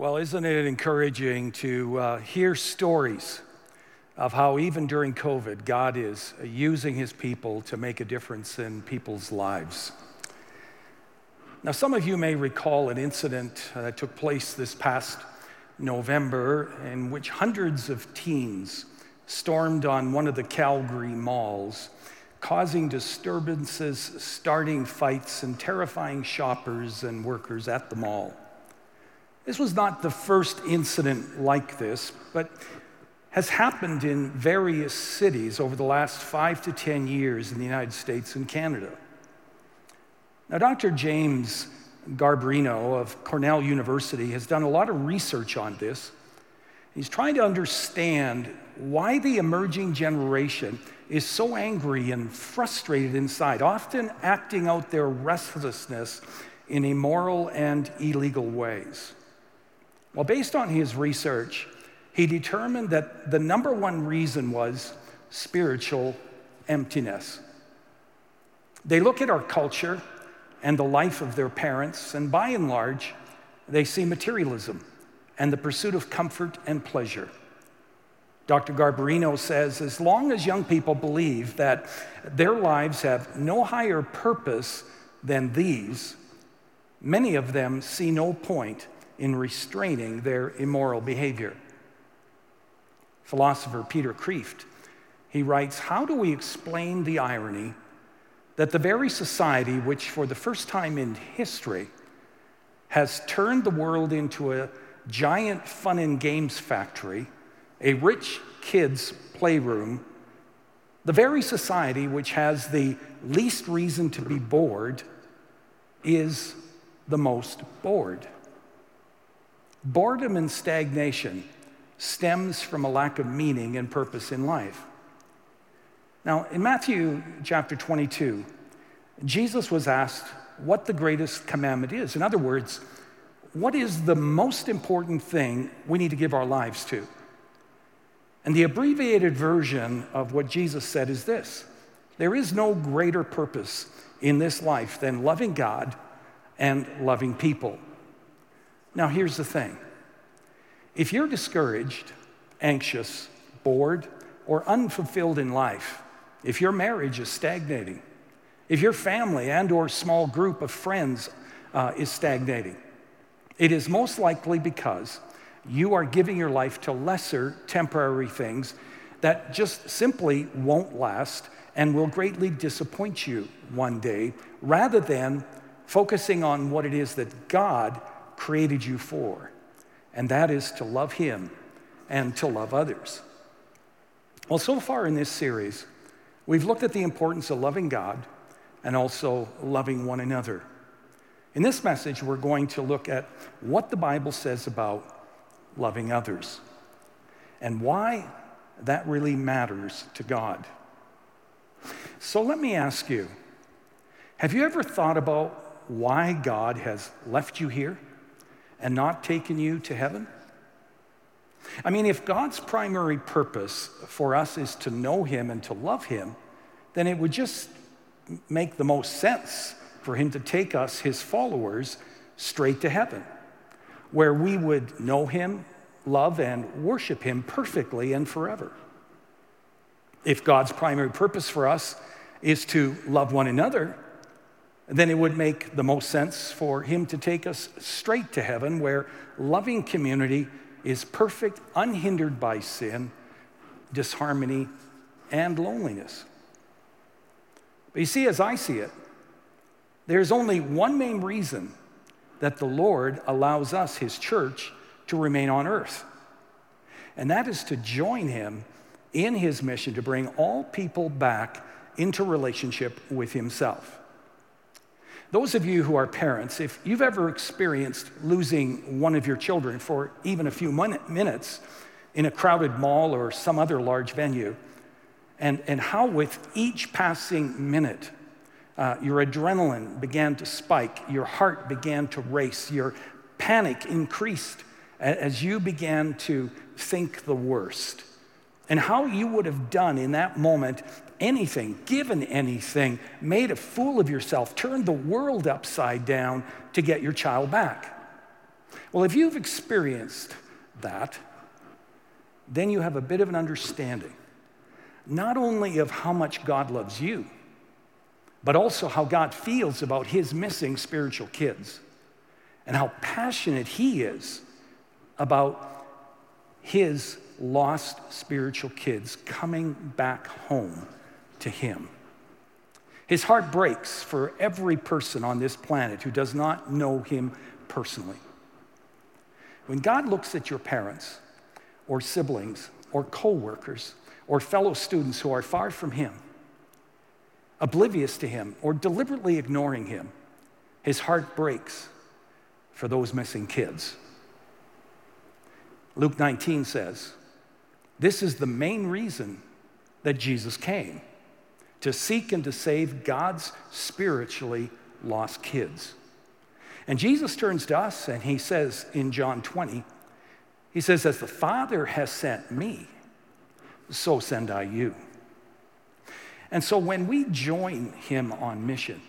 Well, isn't it encouraging to uh, hear stories of how, even during COVID, God is using his people to make a difference in people's lives? Now, some of you may recall an incident uh, that took place this past November in which hundreds of teens stormed on one of the Calgary malls, causing disturbances, starting fights, and terrifying shoppers and workers at the mall. This was not the first incident like this, but has happened in various cities over the last five to 10 years in the United States and Canada. Now, Dr. James Garbarino of Cornell University has done a lot of research on this. He's trying to understand why the emerging generation is so angry and frustrated inside, often acting out their restlessness in immoral and illegal ways. Well, based on his research, he determined that the number one reason was spiritual emptiness. They look at our culture and the life of their parents, and by and large, they see materialism and the pursuit of comfort and pleasure. Dr. Garbarino says as long as young people believe that their lives have no higher purpose than these, many of them see no point in restraining their immoral behavior. Philosopher Peter Kreeft, he writes, How do we explain the irony that the very society which, for the first time in history, has turned the world into a giant fun and games factory, a rich kids' playroom, the very society which has the least reason to be bored is the most bored? Boredom and stagnation stems from a lack of meaning and purpose in life. Now, in Matthew chapter 22, Jesus was asked what the greatest commandment is. In other words, what is the most important thing we need to give our lives to? And the abbreviated version of what Jesus said is this there is no greater purpose in this life than loving God and loving people. Now, here's the thing. If you're discouraged, anxious, bored, or unfulfilled in life, if your marriage is stagnating, if your family and or small group of friends uh, is stagnating, it is most likely because you are giving your life to lesser temporary things that just simply won't last and will greatly disappoint you one day rather than focusing on what it is that God created you for, and that is to love Him and to love others. Well, so far in this series, we've looked at the importance of loving God and also loving one another. In this message, we're going to look at what the Bible says about loving others and why that really matters to God. So let me ask you have you ever thought about why God has left you here? And not taken you to heaven? I mean, if God's primary purpose for us is to know Him and to love Him, then it would just make the most sense for Him to take us, His followers, straight to heaven, where we would know Him, love, and worship Him perfectly and forever. If God's primary purpose for us is to love one another, then it would make the most sense for him to take us straight to heaven where loving community is perfect, unhindered by sin, disharmony, and loneliness. But you see, as I see it, there's only one main reason that the Lord allows us, his church, to remain on earth. And that is to join him in his mission to bring all people back into relationship with himself. Those of you who are parents, if you've ever experienced losing one of your children for even a few minutes in a crowded mall or some other large venue, and, and how with each passing minute, uh, your adrenaline began to spike, your heart began to race, your panic increased as you began to think the worst. And how you would have done in that moment anything, given anything, made a fool of yourself, turned the world upside down to get your child back. Well, if you've experienced that, then you have a bit of an understanding, not only of how much God loves you, but also how God feels about his missing spiritual kids and how passionate he is about his lost spiritual kids coming back home to him. His heart breaks for every person on this planet who does not know him personally. When God looks at your parents or siblings or coworkers or fellow students who are far from him, oblivious to him or deliberately ignoring him, his heart breaks for those missing kids. Luke 19 says, This is the main reason that Jesus came to seek and to save God's spiritually lost kids. And Jesus turns to us and he says in John 20, He says, As the Father has sent me, so send I you. And so when we join him on mission,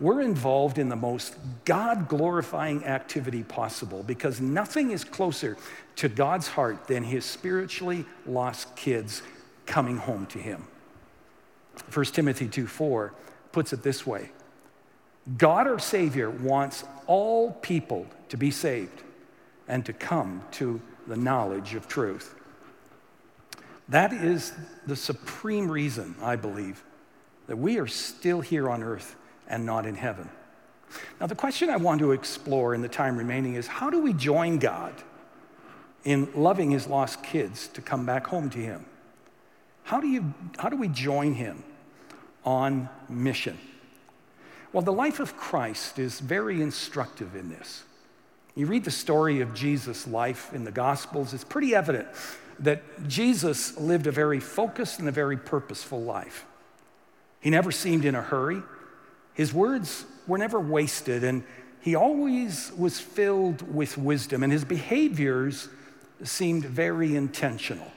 we're involved in the most God glorifying activity possible because nothing is closer to God's heart than his spiritually lost kids coming home to him. 1 Timothy 2 4 puts it this way God our Savior wants all people to be saved and to come to the knowledge of truth. That is the supreme reason, I believe, that we are still here on earth and not in heaven. Now, the question I want to explore in the time remaining is how do we join God in loving his lost kids to come back home to him? How do, you, how do we join him on mission? Well, the life of Christ is very instructive in this. You read the story of Jesus' life in the Gospels, it's pretty evident that Jesus lived a very focused and a very purposeful life. He never seemed in a hurry. His words were never wasted, and he always was filled with wisdom, and his behaviors seemed very intentional.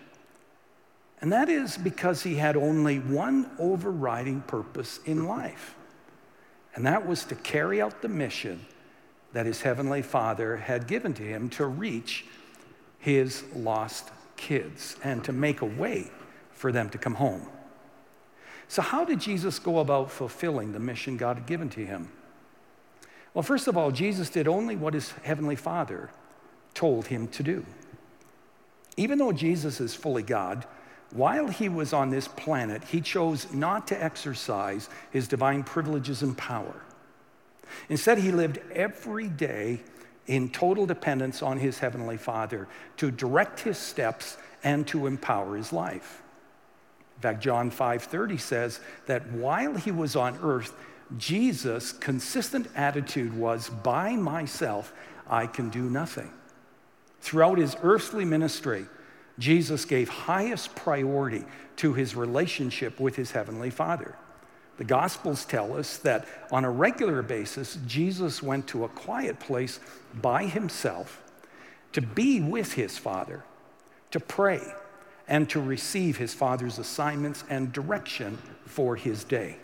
And that is because he had only one overriding purpose in life, and that was to carry out the mission that his heavenly Father had given to him to reach his lost kids and to make a way for them to come home. So, how did Jesus go about fulfilling the mission God had given to him? Well, first of all, Jesus did only what his heavenly Father told him to do. Even though Jesus is fully God, while he was on this planet, he chose not to exercise his divine privileges and power. Instead, he lived every day in total dependence on his heavenly Father to direct his steps and to empower his life. Fact, John 5:30 says that while he was on earth, Jesus' consistent attitude was, By myself, I can do nothing. Throughout his earthly ministry, Jesus gave highest priority to his relationship with his heavenly Father. The Gospels tell us that on a regular basis, Jesus went to a quiet place by himself to be with his Father, to pray, and to receive his Father's assignments and direction for his day.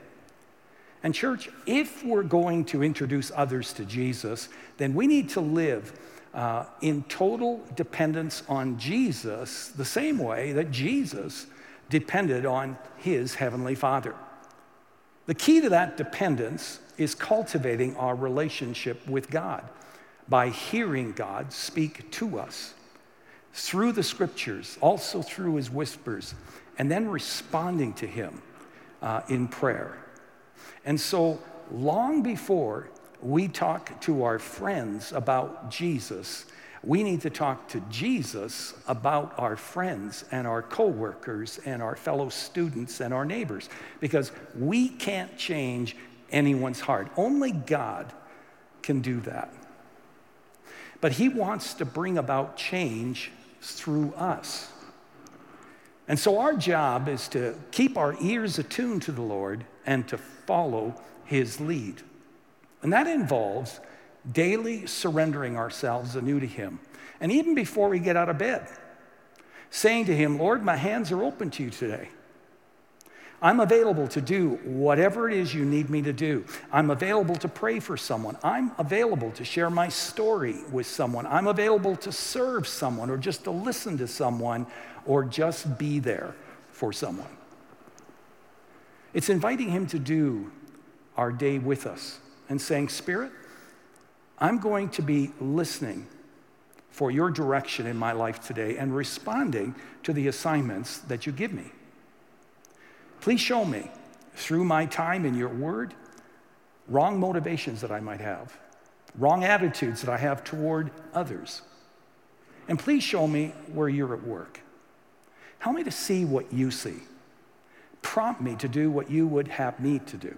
And, church, if we're going to introduce others to Jesus, then we need to live uh, in total dependence on Jesus the same way that Jesus depended on his heavenly Father. The key to that dependence is cultivating our relationship with God by hearing God speak to us through the scriptures, also through his whispers, and then responding to him uh, in prayer. And so, long before we talk to our friends about Jesus, we need to talk to Jesus about our friends and our coworkers and our fellow students and our neighbors because we can't change anyone's heart. Only God can do that. But He wants to bring about change through us. And so our job is to keep our ears attuned to the Lord and to follow His lead. And that involves daily surrendering ourselves anew to Him. And even before we get out of bed, saying to Him, Lord, my hands are open to you today. I'm available to do whatever it is you need me to do. I'm available to pray for someone. I'm available to share my story with someone. I'm available to serve someone or just to listen to someone or just be there for someone. It's inviting Him to do our day with us and saying, Spirit, I'm going to be listening for your direction in my life today and responding to the assignments that you give me. Please show me through my time in your word wrong motivations that I might have, wrong attitudes that I have toward others. And please show me where you're at work. Help me to see what you see. Prompt me to do what you would have me to do.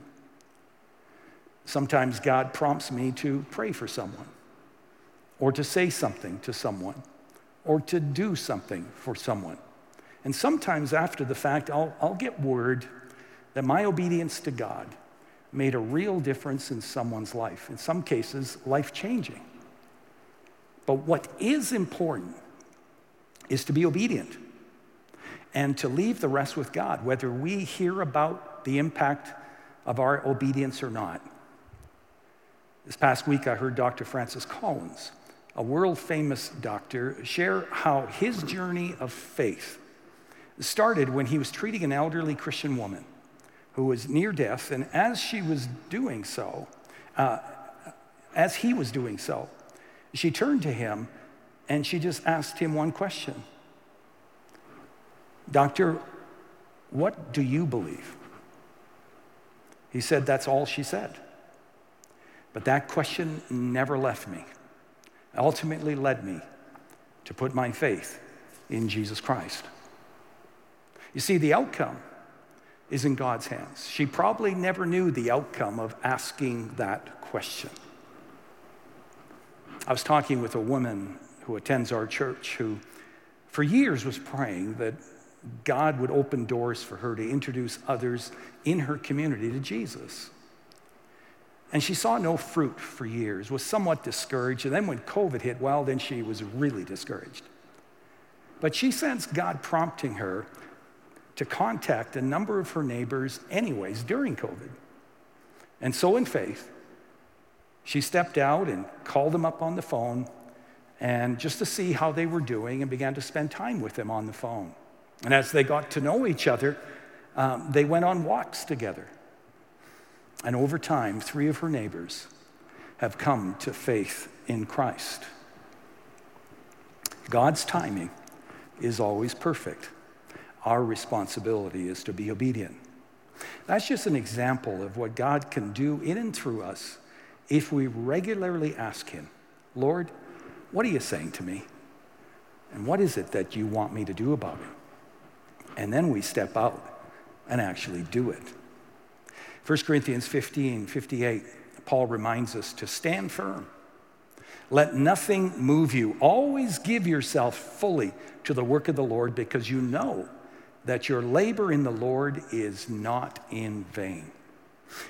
Sometimes God prompts me to pray for someone, or to say something to someone, or to do something for someone. And sometimes after the fact, I'll, I'll get word that my obedience to God made a real difference in someone's life, in some cases, life changing. But what is important is to be obedient and to leave the rest with God, whether we hear about the impact of our obedience or not. This past week, I heard Dr. Francis Collins, a world famous doctor, share how his journey of faith started when he was treating an elderly Christian woman who was near death. And as she was doing so, uh, as he was doing so, she turned to him and she just asked him one question Doctor, what do you believe? He said, That's all she said. But that question never left me, ultimately led me to put my faith in Jesus Christ. You see, the outcome is in God's hands. She probably never knew the outcome of asking that question. I was talking with a woman who attends our church who, for years, was praying that God would open doors for her to introduce others in her community to Jesus. And she saw no fruit for years, was somewhat discouraged. And then when COVID hit, well, then she was really discouraged. But she sensed God prompting her to contact a number of her neighbors, anyways, during COVID. And so, in faith, she stepped out and called them up on the phone and just to see how they were doing and began to spend time with them on the phone. And as they got to know each other, um, they went on walks together. And over time, three of her neighbors have come to faith in Christ. God's timing is always perfect. Our responsibility is to be obedient. That's just an example of what God can do in and through us if we regularly ask Him, Lord, what are you saying to me? And what is it that you want me to do about it? And then we step out and actually do it. 1 Corinthians 15 58, Paul reminds us to stand firm. Let nothing move you. Always give yourself fully to the work of the Lord because you know that your labor in the Lord is not in vain.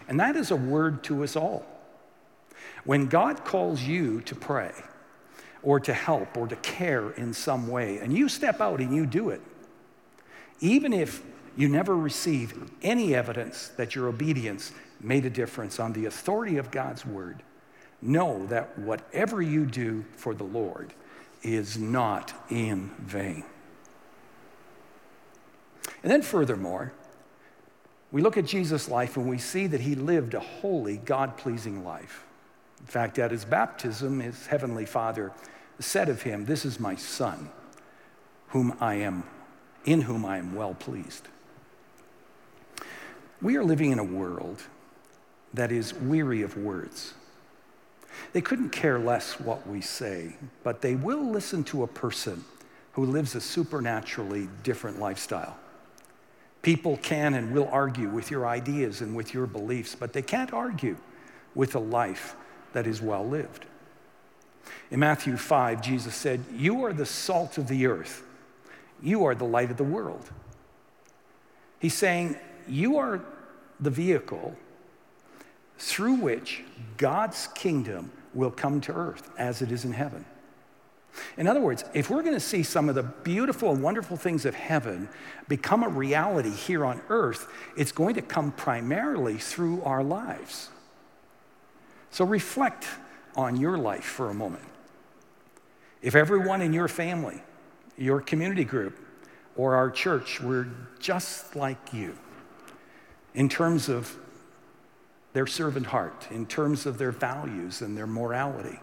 And that is a word to us all. When God calls you to pray or to help or to care in some way, and you step out and you do it, even if you never receive any evidence that your obedience made a difference on the authority of God's word, know that whatever you do for the Lord is not in vain. And then, furthermore, we look at Jesus' life and we see that he lived a holy, God pleasing life. In fact, at his baptism, his heavenly Father said of him, This is my Son, whom I am, in whom I am well pleased. We are living in a world that is weary of words. They couldn't care less what we say, but they will listen to a person who lives a supernaturally different lifestyle. People can and will argue with your ideas and with your beliefs, but they can't argue with a life that is well lived. In Matthew 5, Jesus said, You are the salt of the earth, you are the light of the world. He's saying, You are the vehicle through which God's kingdom will come to earth as it is in heaven. In other words, if we're going to see some of the beautiful and wonderful things of heaven become a reality here on earth, it's going to come primarily through our lives. So reflect on your life for a moment. If everyone in your family, your community group, or our church were just like you in terms of their servant heart, in terms of their values and their morality,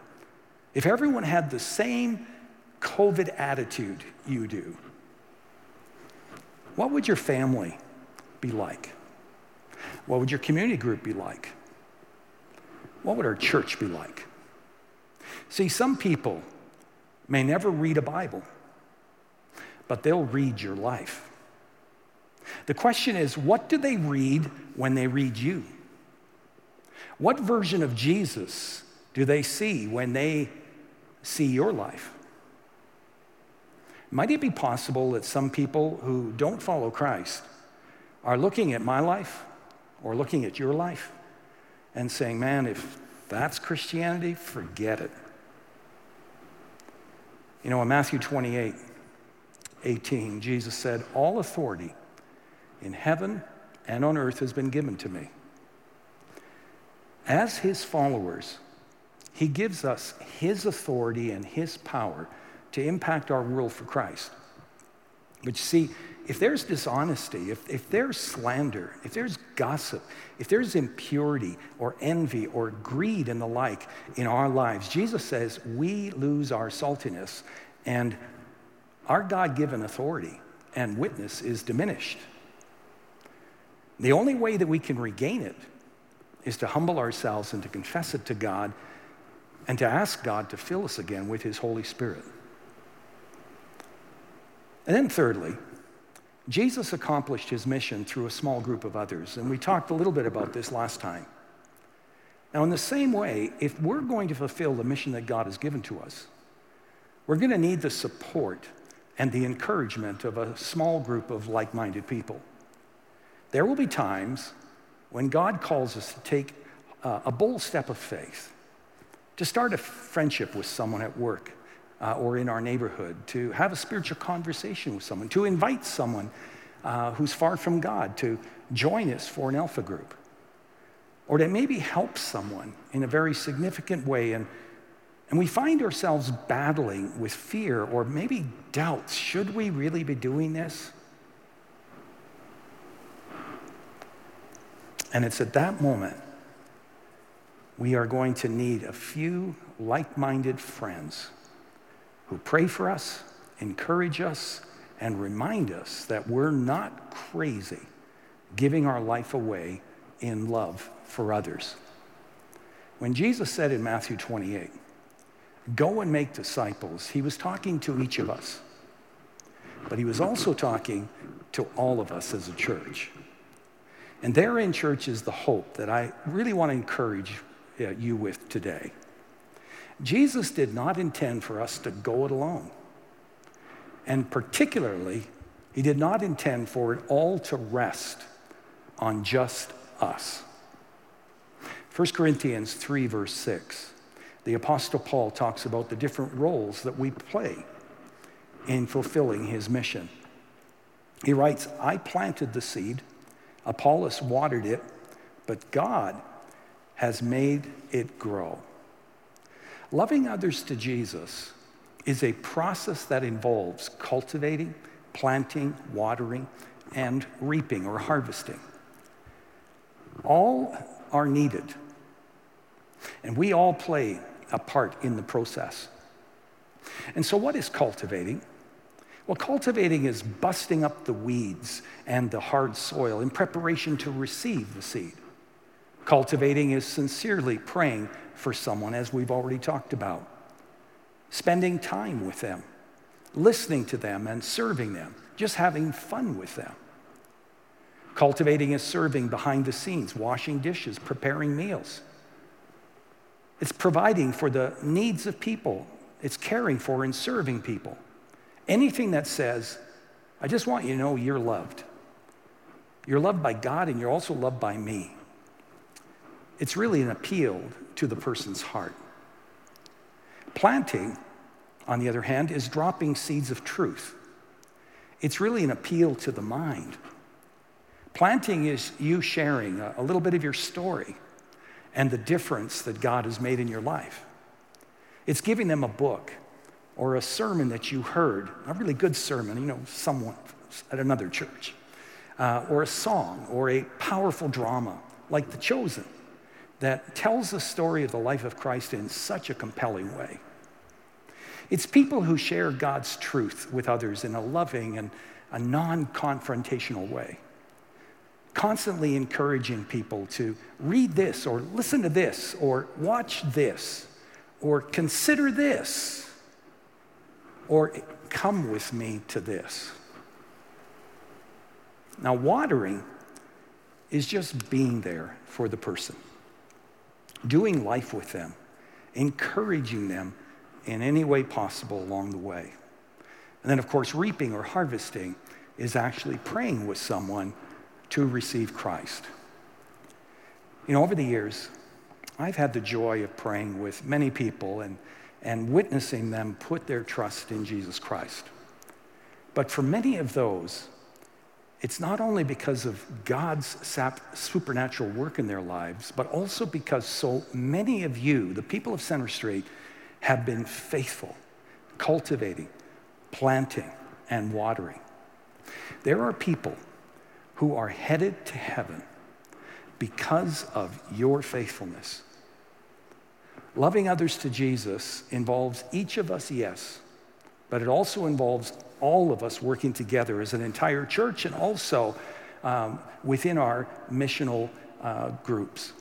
if everyone had the same COVID attitude you do, what would your family be like? What would your community group be like? What would our church be like? See, some people may never read a Bible, but they'll read your life. The question is, what do they read when they read you? What version of Jesus do they see when they see your life? Might it be possible that some people who don't follow Christ are looking at my life or looking at your life and saying, man, if that's Christianity, forget it. You know, in Matthew 28 18, Jesus said, All authority in heaven and on earth has been given to me. As his followers, he gives us his authority and his power to impact our world for Christ. But you see, if there's dishonesty, if, if there's slander, if there's gossip, if there's impurity or envy or greed and the like in our lives, Jesus says we lose our saltiness and our God given authority and witness is diminished. The only way that we can regain it is to humble ourselves and to confess it to God and to ask God to fill us again with His Holy Spirit. And then, thirdly, Jesus accomplished his mission through a small group of others. And we talked a little bit about this last time. Now, in the same way, if we're going to fulfill the mission that God has given to us, we're going to need the support and the encouragement of a small group of like minded people. There will be times when God calls us to take uh, a bold step of faith to start a friendship with someone at work uh, or in our neighborhood, to have a spiritual conversation with someone, to invite someone uh, who's far from God to join us for an alpha group, or to maybe help someone in a very significant way. And, and we find ourselves battling with fear or maybe doubts. Should we really be doing this? And it's at that moment we are going to need a few like minded friends who pray for us, encourage us, and remind us that we're not crazy giving our life away in love for others. When Jesus said in Matthew 28, Go and make disciples, he was talking to each of us, but he was also talking to all of us as a church. And therein, church, is the hope that I really want to encourage uh, you with today. Jesus did not intend for us to go it alone. And particularly, he did not intend for it all to rest on just us. 1 Corinthians 3, verse 6, the Apostle Paul talks about the different roles that we play in fulfilling his mission. He writes, I planted the seed, Apollos watered it, but God has made it grow. Loving others to Jesus is a process that involves cultivating, planting, watering, and reaping or harvesting. All are needed, and we all play a part in the process. And so, what is cultivating? Well, cultivating is busting up the weeds and the hard soil in preparation to receive the seed. Cultivating is sincerely praying for someone, as we've already talked about, spending time with them, listening to them, and serving them, just having fun with them. Cultivating is serving behind the scenes, washing dishes, preparing meals. It's providing for the needs of people, it's caring for and serving people. Anything that says, I just want you to know you're loved. You're loved by God and you're also loved by me. It's really an appeal to the person's heart. Planting, on the other hand, is dropping seeds of truth. It's really an appeal to the mind. Planting is you sharing a, little bit of your story and the difference that God has made in your life. It's giving them a book or a sermon that you heard, a really good sermon, you know, someone at another church, uh, or a song or a powerful drama like The Chosen that tells the story of the life of Christ in such a compelling way. It's people who share God's truth with others in a loving and a non confrontational way. Constantly encouraging people to read this or listen to this or watch this or consider this or come with me to this. Now, watering is just being there for the person, doing life with them, encouraging them in any way possible along the way. And then, of course, reaping or harvesting is actually praying with someone to receive Christ. You know, over the years, I've had the joy of praying with many people and, and witnessing them put their trust in Jesus Christ. But for many of those, it's not only because of God's supernatural work in their lives, but also because so many of you, the people of Center Street, have been faithful, cultivating, planting, and watering. There are people who are headed to heaven because of your faithfulness. Loving others to Jesus involves each of us, yes, but it also involves all of us working together as an entire church and also um, within our missional uh, groups.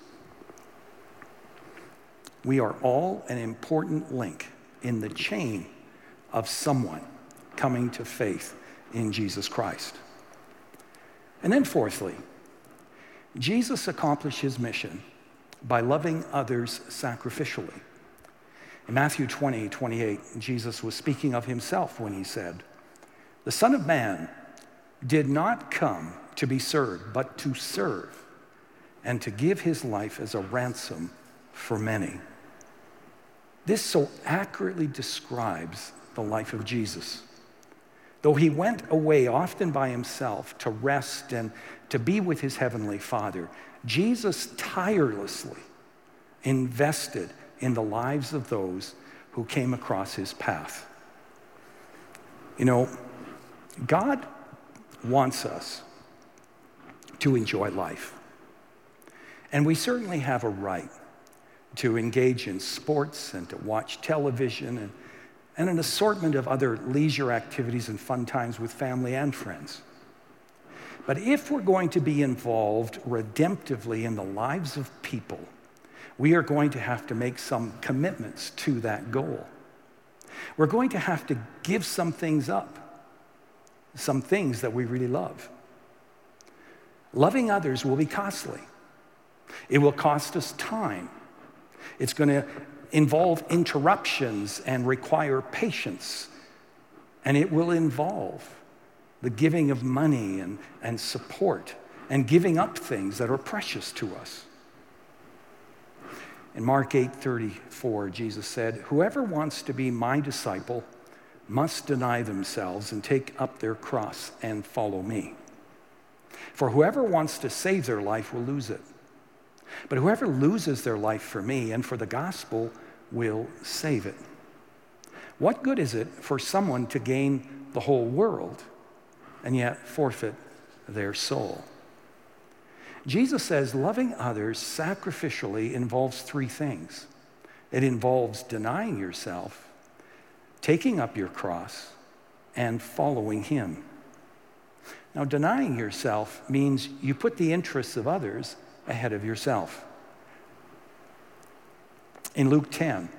We are all an important link in the chain of someone coming to faith in Jesus Christ. And then, fourthly, Jesus accomplished his mission by loving others sacrificially. In Matthew 20, 28, Jesus was speaking of himself when he said, The Son of Man did not come to be served, but to serve and to give his life as a ransom for many. This so accurately describes the life of Jesus. Though he went away often by himself to rest and to be with his heavenly Father, Jesus tirelessly invested in the lives of those who came across his path. You know, God wants us to enjoy life. And we certainly have a right to engage in sports and to watch television and, and an assortment of other leisure activities and fun times with family and friends. But if we're going to be involved redemptively in the lives of people, we are going to have to make some commitments to that goal. We're going to have to give some things up, some things that we really love. Loving others will be costly. It will cost us time. It's going to involve interruptions and require patience. And it will involve the giving of money and, and support and giving up things that are precious to us. In Mark 8:34, Jesus said, "Whoever wants to be my disciple must deny themselves and take up their cross and follow me. For whoever wants to save their life will lose it." But whoever loses their life for me and for the gospel will save it. What good is it for someone to gain the whole world and yet forfeit their soul? Jesus says loving others sacrificially involves three things it involves denying yourself, taking up your cross, and following Him. Now, denying yourself means you put the interests of others ahead of yourself. In Luke 10,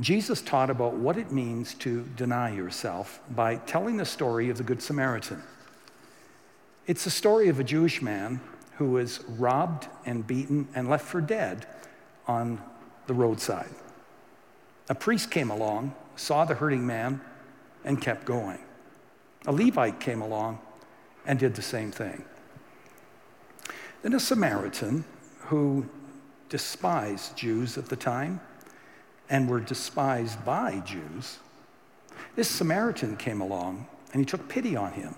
Jesus taught about what it means to deny yourself by telling the story of the Good Samaritan. It's the story of a Jewish man who was robbed and beaten and left for dead on the roadside. A priest came along, saw the hurting man, and kept going. A Levite came along and did the same thing. Then a Samaritan who despised Jews at the time and were despised by Jews This Samaritan came along and he took pity on him.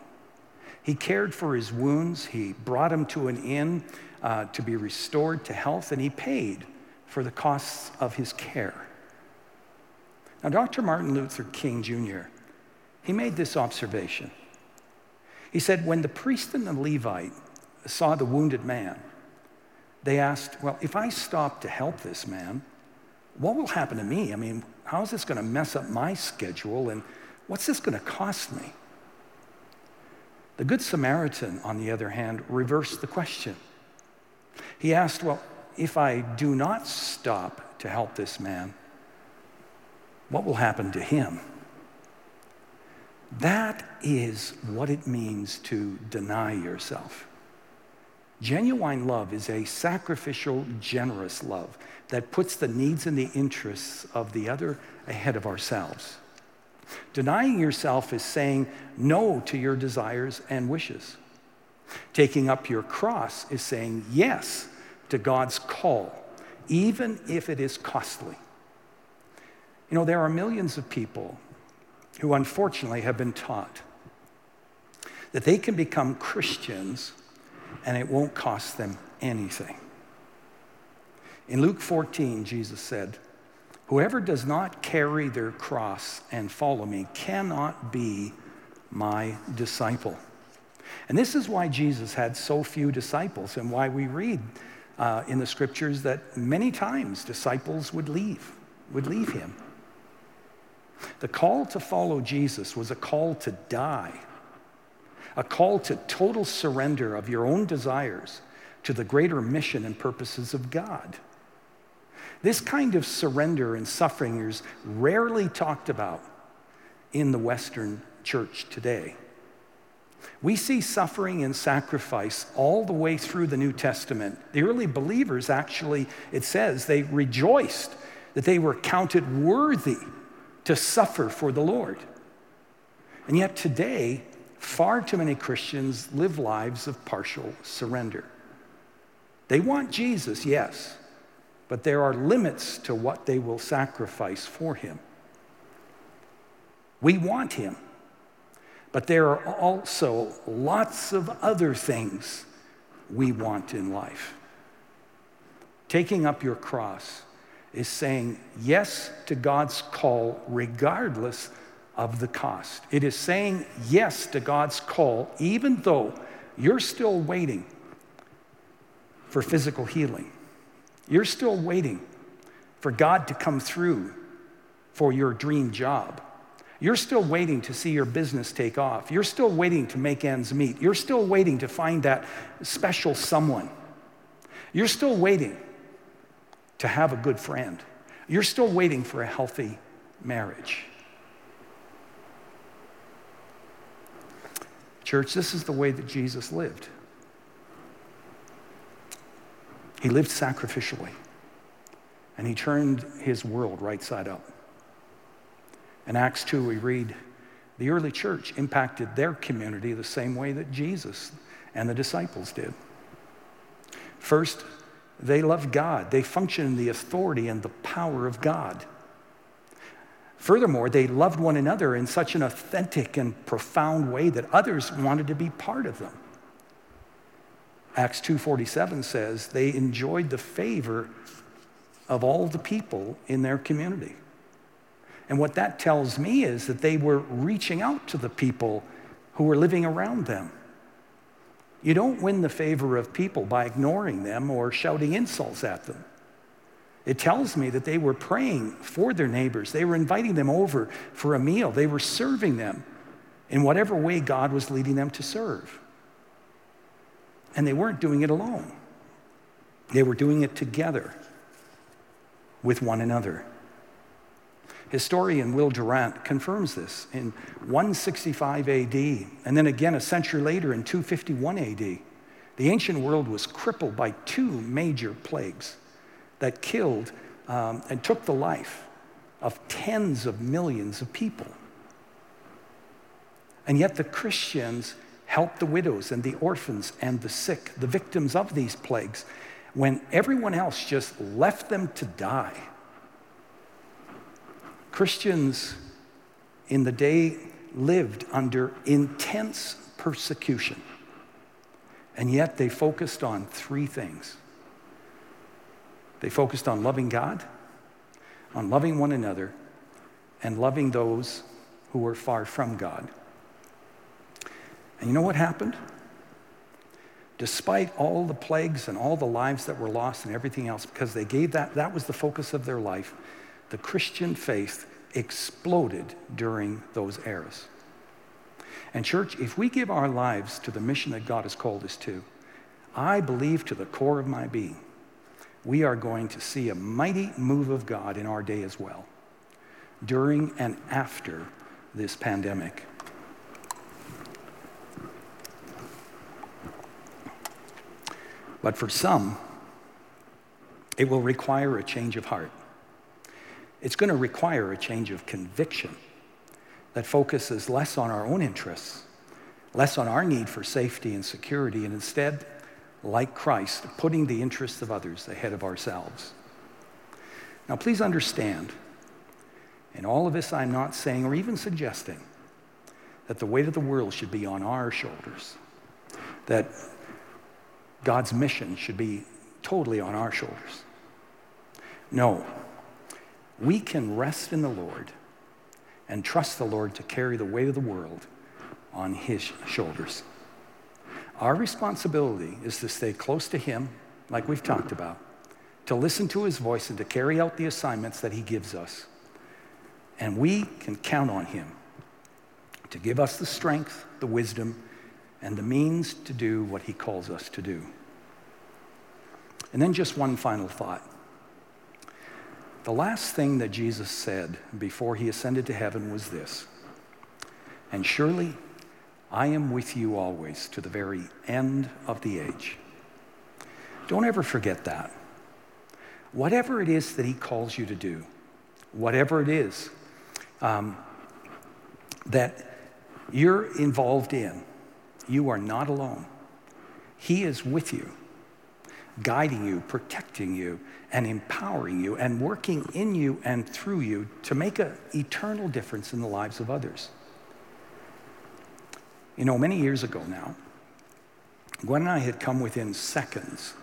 He cared for his wounds, he brought him to an inn uh, to be restored to health, and he paid for the costs of his care. Now, Dr. Martin Luther King Jr., he made this observation. He said, When the priest and the Levite saw the wounded man, they asked, Well, if I stop to help this man, what will happen to me? I mean, how is this going to mess up my schedule? And what's this going to cost me? The Good Samaritan, on the other hand, reversed the question. He asked, Well, if I do not stop to help this man, what will happen to him? That is what it means to deny yourself. Genuine love is a sacrificial, generous love that puts the needs and the interests of the other ahead of ourselves. Denying yourself is saying no to your desires and wishes. Taking up your cross is saying yes to God's call, even if it is costly. You know, there are millions of people who unfortunately have been taught that they can become Christians and it won't cost them anything. In Luke 14, Jesus said, Whoever does not carry their cross and follow me cannot be my disciple. And this is why Jesus had so few disciples and why we read uh, in the scriptures that many times disciples would leave, would leave him. The call to follow Jesus was a call to die, a call to total surrender of your own desires to the greater mission and purposes of God. This kind of surrender and suffering is rarely talked about in the Western church today. We see suffering and sacrifice all the way through the New Testament. The early believers actually, it says, they rejoiced that they were counted worthy to suffer for the Lord. And yet today, far too many Christians live lives of partial surrender. They want Jesus, yes, but there are limits to what they will sacrifice for him. We want him, but there are also lots of other things we want in life. Taking up your cross is saying yes to God's call regardless of the cost. It is saying yes to God's call even though you're still waiting for physical healing you're still waiting for God to come through for your dream job. You're still waiting to see your business take off. You're still waiting to make ends meet. You're still waiting to find that special someone. You're still waiting to have a good friend. You're still waiting for a healthy marriage. Church, this is the way that Jesus lived. He lived sacrificially, and he turned his world right side up. In Acts 2, we read, the early church impacted their community the same way that Jesus and the disciples did. First, they loved God. They functioned in the authority and the power of God. Furthermore, they loved one another in such an authentic and profound way that others wanted to be part of them. Acts 2:47 says they enjoyed the favor of all the people in their community. And what that tells me is that they were reaching out to the people who were living around them. You don't win the favor of people by ignoring them or shouting insults at them. It tells me that they were praying for their neighbors. They were inviting them over for a meal. They were serving them in whatever way God was leading them to serve. And they weren't doing it alone, they were doing it together with one another. Historian Will Durant confirms this in 165 AD, and then again a century later in 251 AD. The ancient world was crippled by two major plagues that killed um, and took the life of tens of millions of people. And yet the Christians helped the widows and the orphans and the sick, the victims of these plagues, when everyone else just left them to die. Christians in the day lived under intense persecution. And yet they focused on three things they focused on loving God, on loving one another, and loving those who were far from God. And you know what happened? Despite all the plagues and all the lives that were lost and everything else, because they gave that, that was the focus of their life, the Christian faith exploded during those eras. And, church, if we give our lives to the mission that God has called us to, I believe to the core of my being, we are going to see a mighty move of God in our day as well, during and after this pandemic. But for some, it will require a change of heart. It's going to require a change of conviction that focuses less on our own interests, less on our need for safety and security, and instead, like Christ, putting the interests of others ahead of ourselves. Now, please understand, in all of this, I'm not saying or even suggesting that the weight of the world should be on our shoulders, that God's mission should be totally on our shoulders. No, we can rest in the Lord and trust the Lord to carry the weight of the world on His shoulders. Our responsibility is to stay close to Him, like we've talked about, to listen to His voice and to carry out the assignments that He gives us. And we can count on Him to give us the strength, the wisdom, and the means to do what He calls us to do. And then just one final thought. The last thing that Jesus said before he ascended to heaven was this And surely I am with you always to the very end of the age. Don't ever forget that. Whatever it is that he calls you to do, whatever it is um, that you're involved in, you are not alone. He is with you guiding you, protecting you, and empowering you, and working in you and through you to make an eternal difference in the lives of others. You know, many years ago now, Gwen and I had come within seconds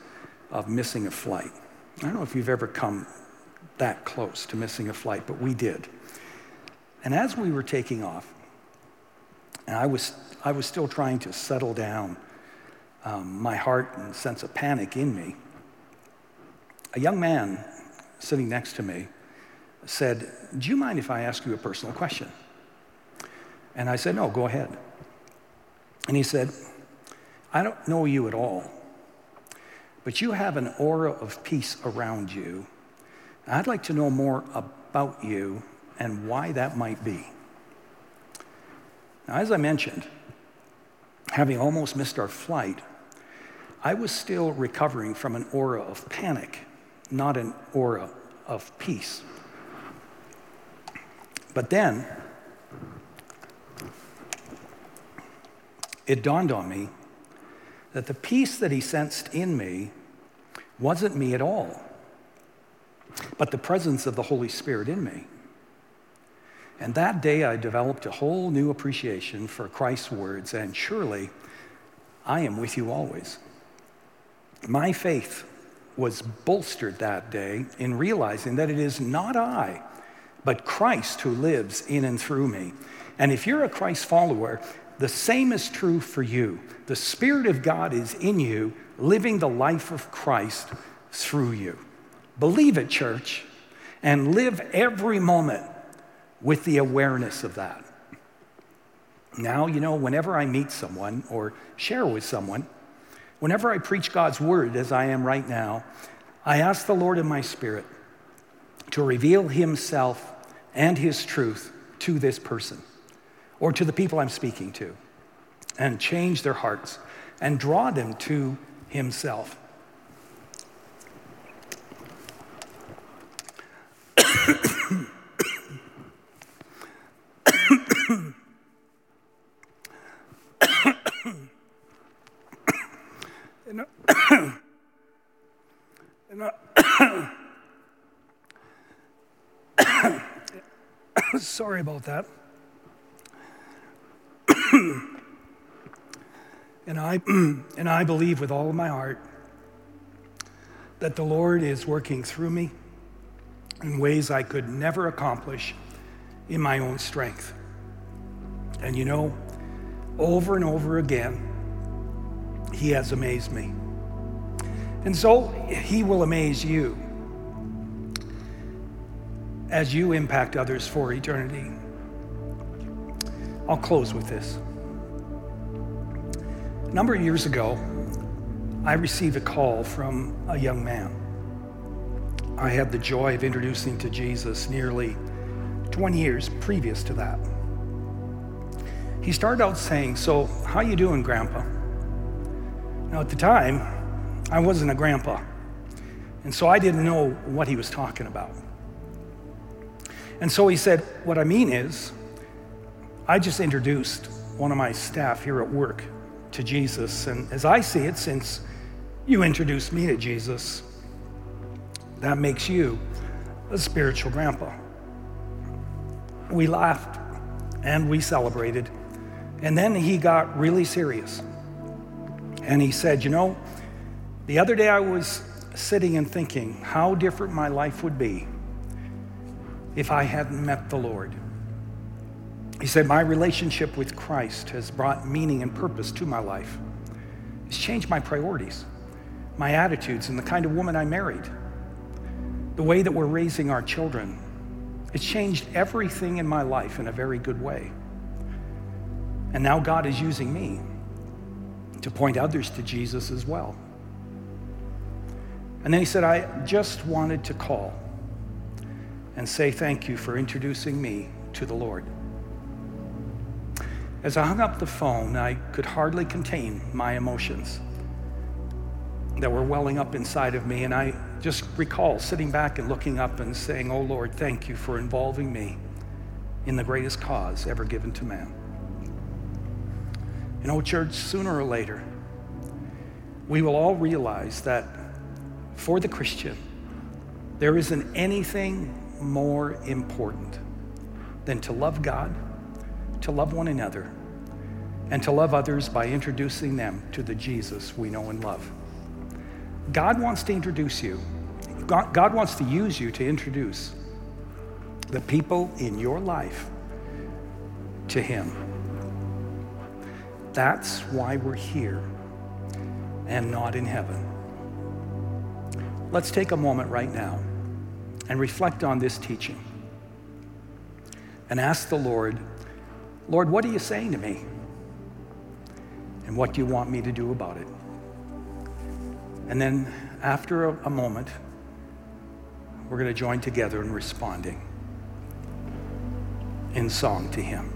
of missing a flight. I don't know if you've ever come that close to missing a flight, but we did. And as we were taking off, and I was, I was still trying to settle down um, my heart and sense of panic in me, a young man sitting next to me said, Do you mind if I ask you a personal question? And I said, No, go ahead. And he said, I don't know you at all, but you have an aura of peace around you. I'd like to know more about you and why that might be. Now, as I mentioned, having almost missed our flight, I was still recovering from an aura of panic, not an aura of peace. But then it dawned on me that the peace that he sensed in me wasn't me at all, but the presence of the Holy Spirit in me. And that day I developed a whole new appreciation for Christ's words, and surely I am with you always. My faith was bolstered that day in realizing that it is not I, but Christ who lives in and through me. And if you're a Christ follower, the same is true for you. The Spirit of God is in you, living the life of Christ through you. Believe it, church, and live every moment with the awareness of that. Now, you know, whenever I meet someone or share with someone, Whenever I preach God's word, as I am right now, I ask the Lord in my spirit to reveal himself and his truth to this person or to the people I'm speaking to and change their hearts and draw them to himself. Sorry about that. and, I, and I believe with all of my heart that the Lord is working through me in ways I could never accomplish in my own strength. And you know, over and over again, He has amazed me. And so He will amaze you as you impact others for eternity. I'll close with this. A number of years ago, I received a call from a young man. I had the joy of introducing to Jesus nearly 20 years previous to that. He started out saying, "So, how you doing, grandpa?" Now, at the time, I wasn't a grandpa. And so I didn't know what he was talking about. And so he said, What I mean is, I just introduced one of my staff here at work to Jesus. And as I see it, since you introduced me to Jesus, that makes you a spiritual grandpa. We laughed and we celebrated. And then he got really serious. And he said, You know, the other day I was sitting and thinking how different my life would be if I hadn't met the Lord. He said, My relationship with Christ has brought meaning and purpose to my life. It's changed my priorities, my attitudes, and the kind of woman I married, the way that we're raising our children. It's changed everything in my life in a very good way. And now God is using me to point others to Jesus as well. And then he said, I just wanted to call and say thank you for introducing me to the Lord. As I hung up the phone, I could hardly contain my emotions that were welling up inside of me. And I just recall sitting back and looking up and saying, Oh Lord, thank you for involving me in the greatest cause ever given to man. You know, church, sooner or later, we will all realize that for the Christian, there isn't anything more important than to love God, to love one another, and to love others by introducing them to the Jesus we know and love. God wants to introduce you. God, wants to use you to introduce the people in your life to Him. That's why we're here and not in heaven. Let's take a moment right now and reflect on this teaching and ask the Lord, Lord, what are you saying to me? And what do you want me to do about it? And then after a, a moment, we're going to join together in responding in song to Him.